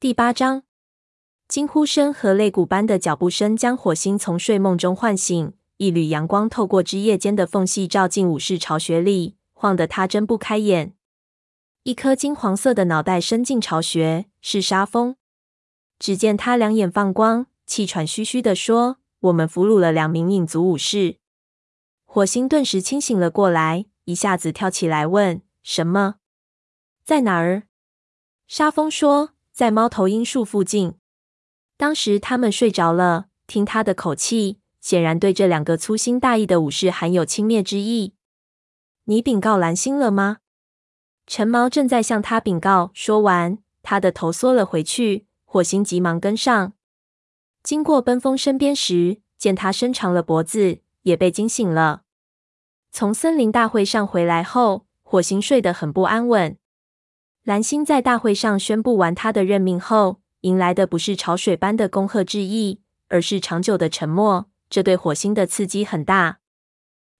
第八章，惊呼声和擂鼓般的脚步声将火星从睡梦中唤醒。一缕阳光透过枝叶间的缝隙照进武士巢穴里，晃得他睁不开眼。一颗金黄色的脑袋伸进巢穴，是沙风。只见他两眼放光，气喘吁吁地说：“我们俘虏了两名影族武士。”火星顿时清醒了过来，一下子跳起来问：“什么？在哪儿？”沙风说。在猫头鹰树附近，当时他们睡着了。听他的口气，显然对这两个粗心大意的武士含有轻蔑之意。你禀告蓝星了吗？陈毛正在向他禀告。说完，他的头缩了回去。火星急忙跟上，经过奔风身边时，见他伸长了脖子，也被惊醒了。从森林大会上回来后，火星睡得很不安稳。蓝星在大会上宣布完他的任命后，迎来的不是潮水般的恭贺致意，而是长久的沉默。这对火星的刺激很大。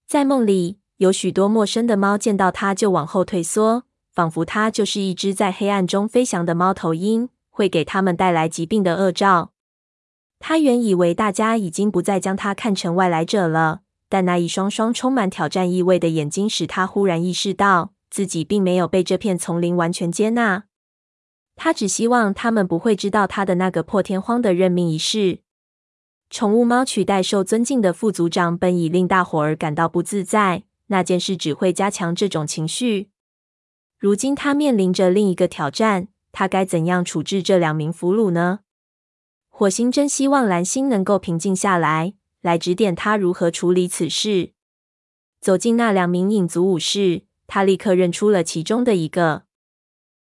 在梦里，有许多陌生的猫见到他就往后退缩，仿佛他就是一只在黑暗中飞翔的猫头鹰，会给他们带来疾病的恶兆。他原以为大家已经不再将他看成外来者了，但那一双双充满挑战意味的眼睛使他忽然意识到。自己并没有被这片丛林完全接纳，他只希望他们不会知道他的那个破天荒的任命仪式。宠物猫取代受尊敬的副组长，本已令大伙儿感到不自在。那件事只会加强这种情绪。如今他面临着另一个挑战，他该怎样处置这两名俘虏呢？火星真希望蓝星能够平静下来，来指点他如何处理此事。走进那两名影族武士。他立刻认出了其中的一个，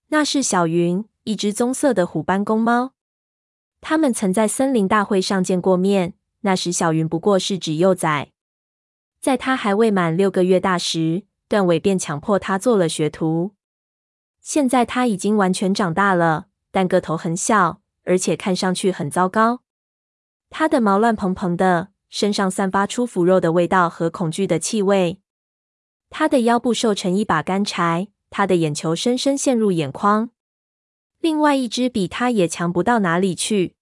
那是小云，一只棕色的虎斑公猫。他们曾在森林大会上见过面，那时小云不过是只幼崽。在他还未满六个月大时，段尾便强迫他做了学徒。现在他已经完全长大了，但个头很小，而且看上去很糟糕。他的毛乱蓬蓬的，身上散发出腐肉的味道和恐惧的气味。他的腰部瘦成一把干柴，他的眼球深深陷入眼眶。另外一只比他也强不到哪里去。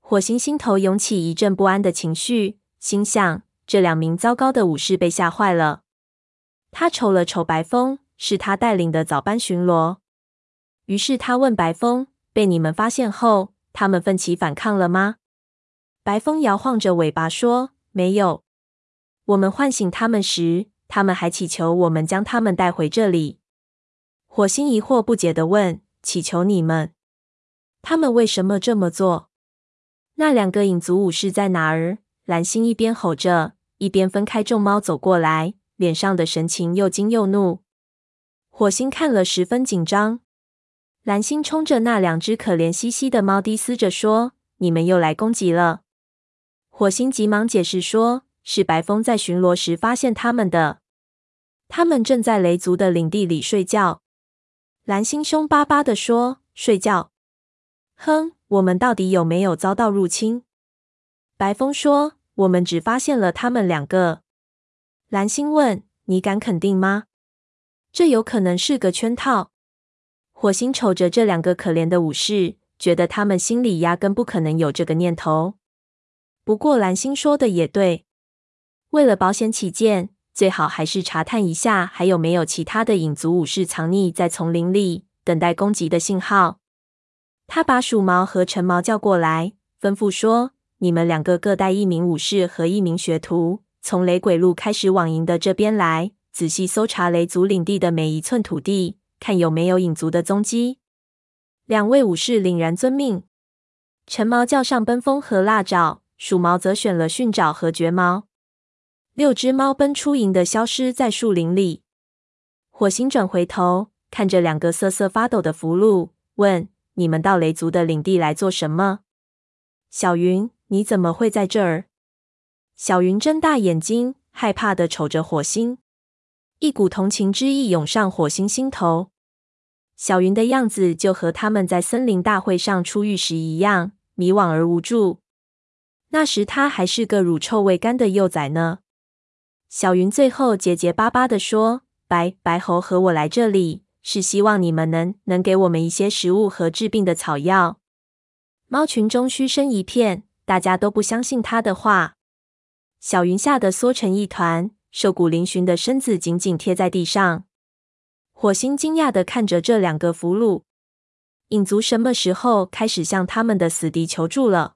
火星心头涌起一阵不安的情绪，心想：这两名糟糕的武士被吓坏了。他瞅了瞅白风，是他带领的早班巡逻。于是他问白风：“被你们发现后，他们奋起反抗了吗？”白风摇晃着尾巴说：“没有。我们唤醒他们时。”他们还祈求我们将他们带回这里。火星疑惑不解地问：“祈求你们？他们为什么这么做？”那两个影族武士在哪儿？蓝星一边吼着，一边分开众猫走过来，脸上的神情又惊又怒。火星看了十分紧张。蓝星冲着那两只可怜兮兮的猫低嘶着说：“你们又来攻击了。”火星急忙解释说：“是白风在巡逻时发现他们的。”他们正在雷族的领地里睡觉。蓝星凶巴巴地说：“睡觉？哼！我们到底有没有遭到入侵？”白风说：“我们只发现了他们两个。”蓝星问：“你敢肯定吗？这有可能是个圈套。”火星瞅着这两个可怜的武士，觉得他们心里压根不可能有这个念头。不过蓝星说的也对，为了保险起见。最好还是查探一下，还有没有其他的影族武士藏匿在丛林里，等待攻击的信号。他把鼠毛和陈毛叫过来，吩咐说：“你们两个各带一名武士和一名学徒，从雷鬼路开始往营的这边来，仔细搜查雷族领地的每一寸土地，看有没有影族的踪迹。”两位武士凛然遵命。陈毛叫上奔风和腊爪，鼠毛则选了迅爪和绝毛。六只猫奔出营的，消失在树林里。火星转回头，看着两个瑟瑟发抖的俘虏，问：“你们到雷族的领地来做什么？”小云，你怎么会在这儿？小云睁大眼睛，害怕的瞅着火星，一股同情之意涌上火星心头。小云的样子就和他们在森林大会上出狱时一样，迷惘而无助。那时他还是个乳臭未干的幼崽呢。小云最后结结巴巴地说：“白白猴和我来这里，是希望你们能能给我们一些食物和治病的草药，猫群中嘘声一片，大家都不相信他的话。小云吓得缩成一团，瘦骨嶙峋的身子紧紧贴在地上。火星惊讶的看着这两个俘虏，影族什么时候开始向他们的死敌求助了？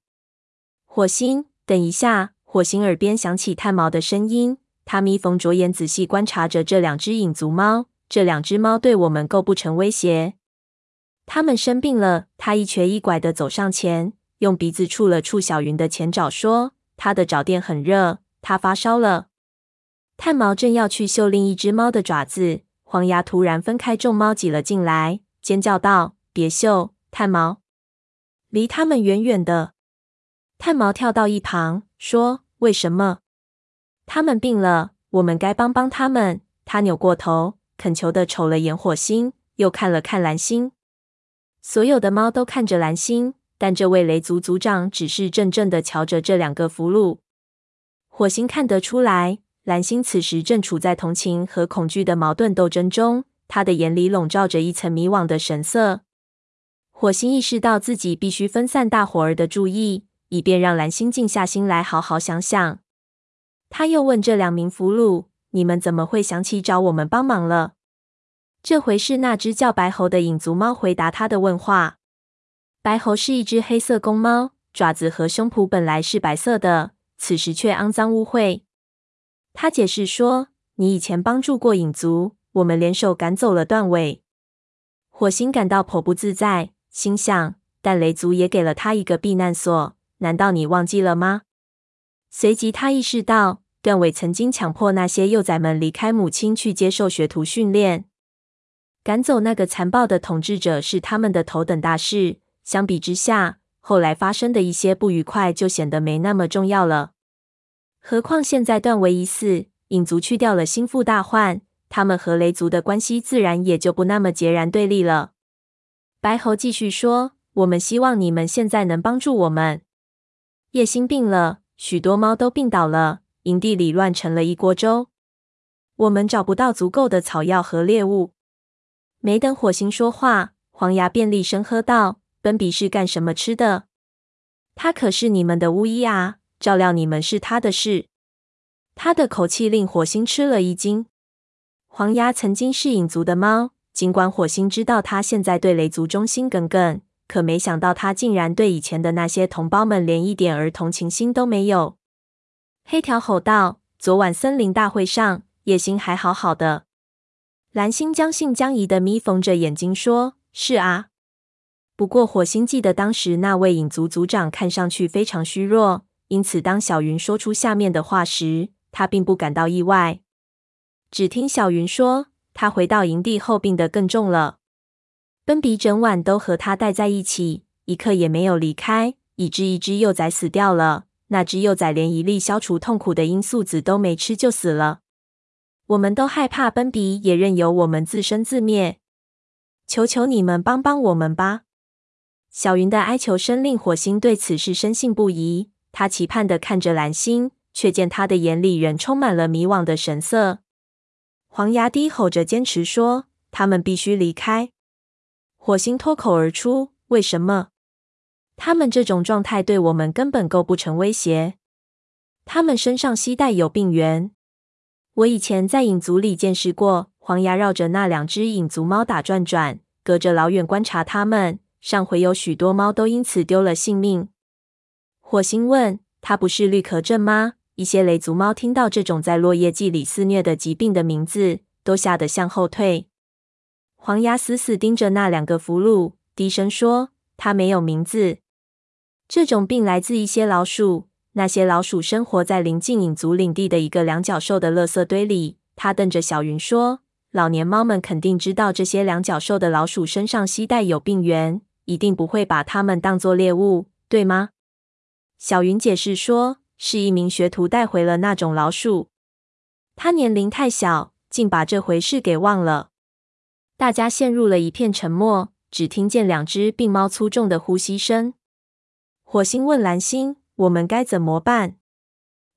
火星，等一下！火星耳边响起炭毛的声音。他眯缝着眼，仔细观察着这两只影族猫。这两只猫对我们构不成威胁。它们生病了。他一瘸一拐地走上前，用鼻子触了触小云的前爪，说：“它的爪垫很热，它发烧了。”炭毛正要去嗅另一只猫的爪子，黄牙突然分开众猫挤了进来，尖叫道：“别嗅，炭毛，离他们远远的！”炭毛跳到一旁，说：“为什么？他们病了，我们该帮帮他们。”他扭过头，恳求地瞅了眼火星，又看了看蓝星。所有的猫都看着蓝星，但这位雷族族长只是怔怔地瞧着这两个俘虏。火星看得出来，蓝星此时正处在同情和恐惧的矛盾斗争中，他的眼里笼罩着一层迷惘的神色。火星意识到自己必须分散大伙儿的注意。以便让蓝星静下心来好好想想，他又问这两名俘虏：“你们怎么会想起找我们帮忙了？”这回是那只叫白猴的影族猫回答他的问话。白猴是一只黑色公猫，爪子和胸脯本来是白色的，此时却肮脏污秽。他解释说：“你以前帮助过影族，我们联手赶走了断尾。”火星感到颇不自在，心想：“但雷族也给了他一个避难所。”难道你忘记了吗？随即他意识到，断尾曾经强迫那些幼崽们离开母亲去接受学徒训练。赶走那个残暴的统治者是他们的头等大事。相比之下，后来发生的一些不愉快就显得没那么重要了。何况现在断尾已死，影族去掉了心腹大患，他们和雷族的关系自然也就不那么截然对立了。白猴继续说：“我们希望你们现在能帮助我们。”叶星病了，许多猫都病倒了，营地里乱成了一锅粥。我们找不到足够的草药和猎物。没等火星说话，黄牙便厉声喝道：“奔比是干什么吃的？他可是你们的巫医啊，照料你们是他的事。”他的口气令火星吃了一惊。黄牙曾经是影族的猫，尽管火星知道他现在对雷族忠心耿耿。可没想到，他竟然对以前的那些同胞们连一点儿同情心都没有。黑条吼道：“昨晚森林大会上，叶星还好好的。”蓝星将信将疑的眯缝着眼睛说：“是啊，不过火星记得当时那位影族族长看上去非常虚弱，因此当小云说出下面的话时，他并不感到意外。只听小云说，他回到营地后病得更重了。”奔比整晚都和他待在一起，一刻也没有离开，以致一只幼崽死掉了。那只幼崽连一粒消除痛苦的罂粟籽都没吃就死了。我们都害怕奔比也任由我们自生自灭。求求你们帮帮我们吧！小云的哀求声令火星对此事深信不疑。他期盼地看着蓝星，却见他的眼里仍充满了迷惘的神色。黄牙低吼着坚持说：“他们必须离开。”火星脱口而出：“为什么？他们这种状态对我们根本构不成威胁。他们身上携带有病源。我以前在影族里见识过。”黄牙绕着那两只影族猫打转转，隔着老远观察它们。上回有许多猫都因此丢了性命。火星问：“它不是绿壳症吗？”一些雷族猫听到这种在落叶季里肆虐的疾病的名字，都吓得向后退。黄牙死死盯着那两个俘虏，低声说：“他没有名字。这种病来自一些老鼠，那些老鼠生活在临近影族领地的一个两脚兽的垃圾堆里。”他瞪着小云说：“老年猫们肯定知道这些两脚兽的老鼠身上携带有病源，一定不会把它们当作猎物，对吗？”小云解释说：“是一名学徒带回了那种老鼠，他年龄太小，竟把这回事给忘了。”大家陷入了一片沉默，只听见两只病猫粗重的呼吸声。火星问蓝星：“我们该怎么办？”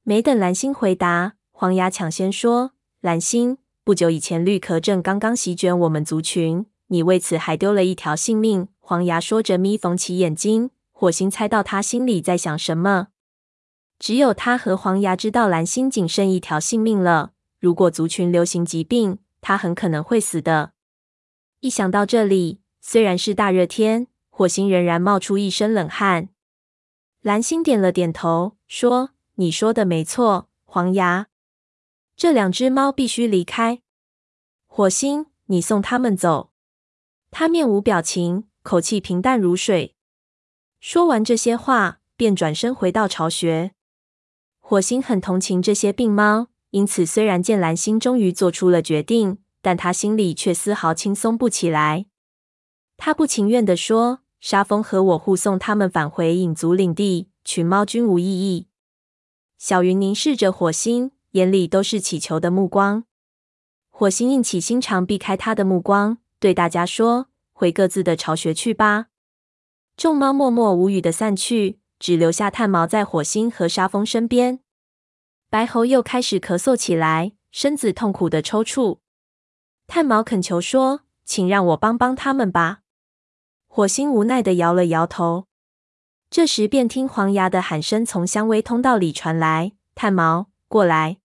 没等蓝星回答，黄牙抢先说：“蓝星，不久以前绿壳症刚刚席卷我们族群，你为此还丢了一条性命。”黄牙说着，眯缝起眼睛。火星猜到他心里在想什么。只有他和黄牙知道蓝星仅剩一条性命了。如果族群流行疾病，他很可能会死的。一想到这里，虽然是大热天，火星仍然冒出一身冷汗。蓝星点了点头，说：“你说的没错，黄牙。这两只猫必须离开。火星，你送他们走。”他面无表情，口气平淡如水。说完这些话，便转身回到巢穴。火星很同情这些病猫，因此虽然见蓝星终于做出了决定，但他心里却丝毫轻松不起来。他不情愿地说：“沙风和我护送他们返回影族领地，群猫均无异议。”小云凝视着火星，眼里都是乞求的目光。火星硬起心肠，避开他的目光，对大家说：“回各自的巢穴去吧。”众猫默默无语地散去。只留下炭毛在火星和沙风身边。白猴又开始咳嗽起来，身子痛苦的抽搐。炭毛恳求说：“请让我帮帮他们吧。”火星无奈的摇了摇头。这时，便听黄牙的喊声从香薇通道里传来：“炭毛，过来！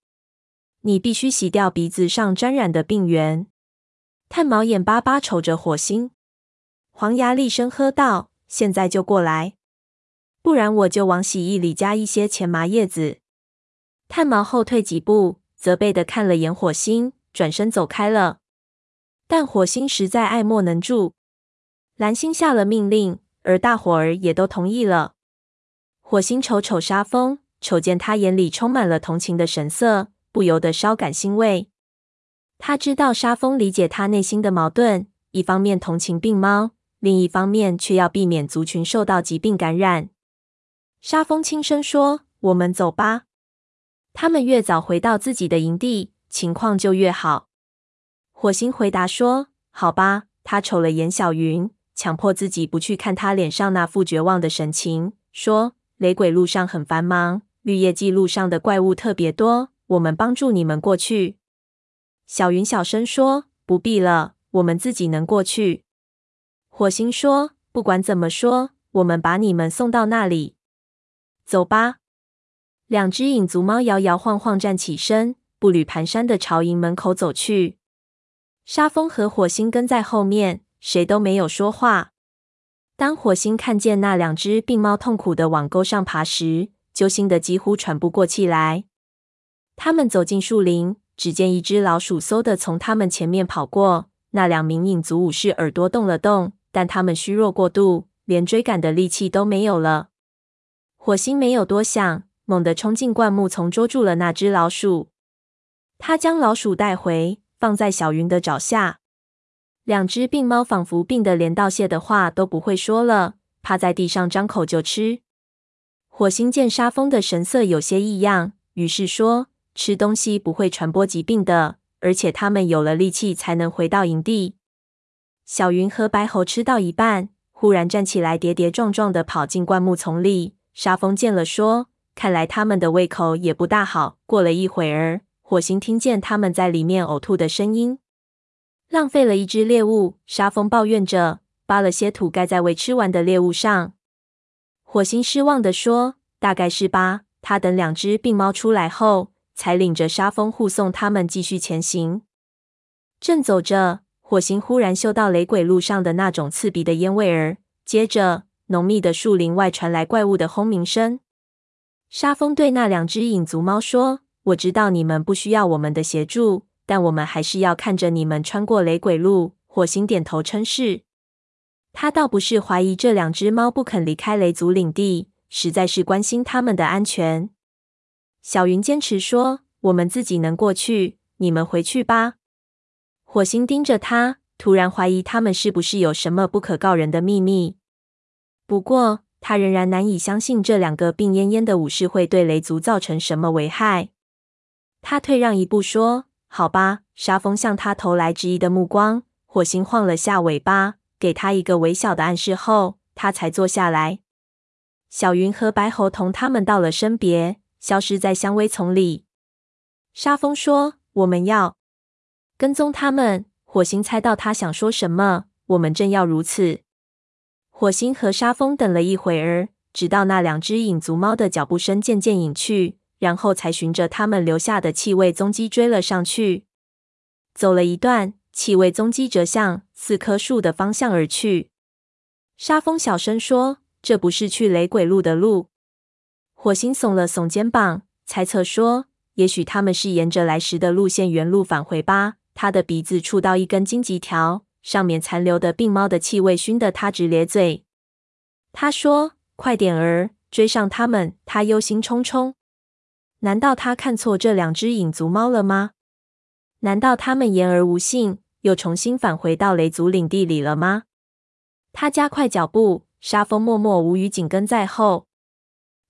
你必须洗掉鼻子上沾染的病原。”炭毛眼巴巴瞅着火星。黄牙厉声喝道：“现在就过来！”不然我就往洗衣里加一些钱麻叶子。炭毛后退几步，责备的看了眼火星，转身走开了。但火星实在爱莫能助，蓝星下了命令，而大伙儿也都同意了。火星瞅瞅沙风，瞅见他眼里充满了同情的神色，不由得稍感欣慰。他知道沙风理解他内心的矛盾，一方面同情病猫，另一方面却要避免族群受到疾病感染。沙风轻声说：“我们走吧。他们越早回到自己的营地，情况就越好。”火星回答说：“好吧。”他瞅了眼小云，强迫自己不去看他脸上那副绝望的神情，说：“雷鬼路上很繁忙，绿叶记录上的怪物特别多。我们帮助你们过去。”小云小声说：“不必了，我们自己能过去。”火星说：“不管怎么说，我们把你们送到那里。”走吧，两只影族猫摇摇晃晃站起身，步履蹒跚的朝营门口走去。沙风和火星跟在后面，谁都没有说话。当火星看见那两只病猫痛苦的往沟上爬时，揪心的几乎喘不过气来。他们走进树林，只见一只老鼠嗖的从他们前面跑过。那两名影族武士耳朵动了动，但他们虚弱过度，连追赶的力气都没有了。火星没有多想，猛地冲进灌木丛，捉住了那只老鼠。他将老鼠带回，放在小云的爪下。两只病猫仿佛病得连道谢的话都不会说了，趴在地上张口就吃。火星见沙风的神色有些异样，于是说：“吃东西不会传播疾病的，而且他们有了力气才能回到营地。”小云和白猴吃到一半，忽然站起来，跌跌撞撞地跑进灌木丛里。沙风见了，说：“看来他们的胃口也不大好。”过了一会儿，火星听见他们在里面呕吐的声音，浪费了一只猎物。沙风抱怨着，扒了些土盖在未吃完的猎物上。火星失望地说：“大概是吧。”他等两只病猫出来后，才领着沙风护送他们继续前行。正走着，火星忽然嗅到雷鬼路上的那种刺鼻的烟味儿，接着。浓密的树林外传来怪物的轰鸣声。沙风对那两只影族猫说：“我知道你们不需要我们的协助，但我们还是要看着你们穿过雷鬼路。”火星点头称是。他倒不是怀疑这两只猫不肯离开雷族领地，实在是关心他们的安全。小云坚持说：“我们自己能过去，你们回去吧。”火星盯着他，突然怀疑他们是不是有什么不可告人的秘密。不过，他仍然难以相信这两个病恹恹的武士会对雷族造成什么危害。他退让一步说：“好吧。”沙风向他投来质疑的目光。火星晃了下尾巴，给他一个微小的暗示后，他才坐下来。小云和白猴同他们道了声别，消失在香薇丛里。沙风说：“我们要跟踪他们。”火星猜到他想说什么。我们正要如此。火星和沙风等了一会儿，直到那两只影足猫的脚步声渐渐隐去，然后才循着他们留下的气味踪迹追了上去。走了一段，气味踪迹折向四棵树的方向而去。沙风小声说：“这不是去雷鬼路的路。”火星耸了耸肩膀，猜测说：“也许他们是沿着来时的路线原路返回吧。”他的鼻子触到一根荆棘条，上面残留的病猫的气味熏得他直咧嘴。他说：“快点儿，追上他们！”他忧心忡忡。难道他看错这两只影族猫了吗？难道他们言而无信，又重新返回到雷族领地里了吗？他加快脚步，沙风默默无语，紧跟在后。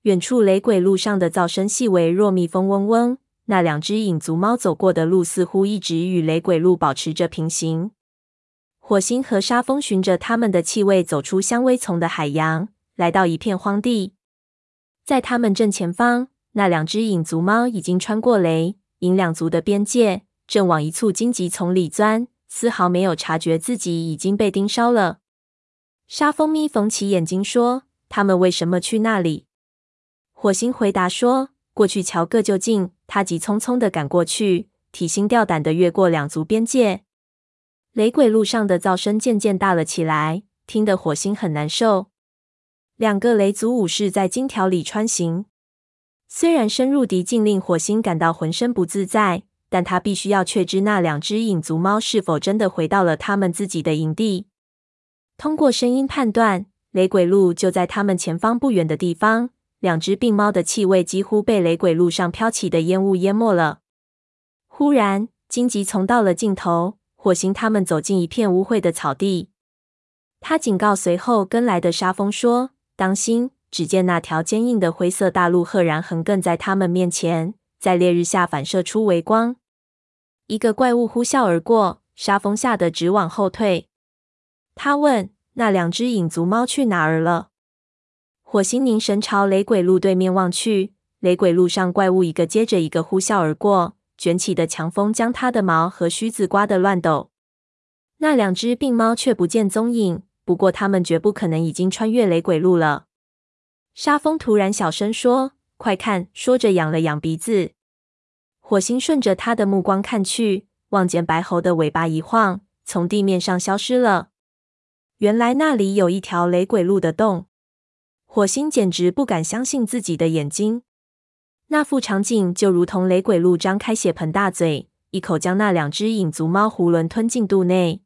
远处雷鬼路上的噪声细微若蜜蜂嗡嗡。那两只影族猫走过的路似乎一直与雷鬼路保持着平行。火星和沙风循着他们的气味走出香薇丛的海洋，来到一片荒地。在他们正前方，那两只影族猫已经穿过雷影两族的边界，正往一簇荆棘丛里钻，丝毫没有察觉自己已经被盯梢了。沙风眯缝起眼睛说：“他们为什么去那里？”火星回答说：“过去瞧个究竟。”他急匆匆地赶过去，提心吊胆地越过两族边界。雷鬼路上的噪声渐渐大了起来，听得火星很难受。两个雷族武士在荆条里穿行，虽然深入敌境令火星感到浑身不自在，但他必须要确知那两只影族猫是否真的回到了他们自己的营地。通过声音判断，雷鬼路就在他们前方不远的地方。两只病猫的气味几乎被雷鬼路上飘起的烟雾淹没了。忽然，荆棘丛到了尽头，火星他们走进一片污秽的草地。他警告随后跟来的沙风说：“当心！”只见那条坚硬的灰色大路赫然横亘在他们面前，在烈日下反射出微光。一个怪物呼啸而过，沙风吓得直往后退。他问：“那两只影足猫去哪儿了？”火星凝神朝雷鬼路对面望去，雷鬼路上怪物一个接着一个呼啸而过，卷起的强风将他的毛和须子刮得乱抖。那两只病猫却不见踪影，不过它们绝不可能已经穿越雷鬼路了。沙风突然小声说：“快看！”说着仰了仰鼻子。火星顺着他的目光看去，望见白猴的尾巴一晃，从地面上消失了。原来那里有一条雷鬼路的洞。火星简直不敢相信自己的眼睛，那副场景就如同雷鬼路张开血盆大嘴，一口将那两只影族猫囫囵吞进肚内，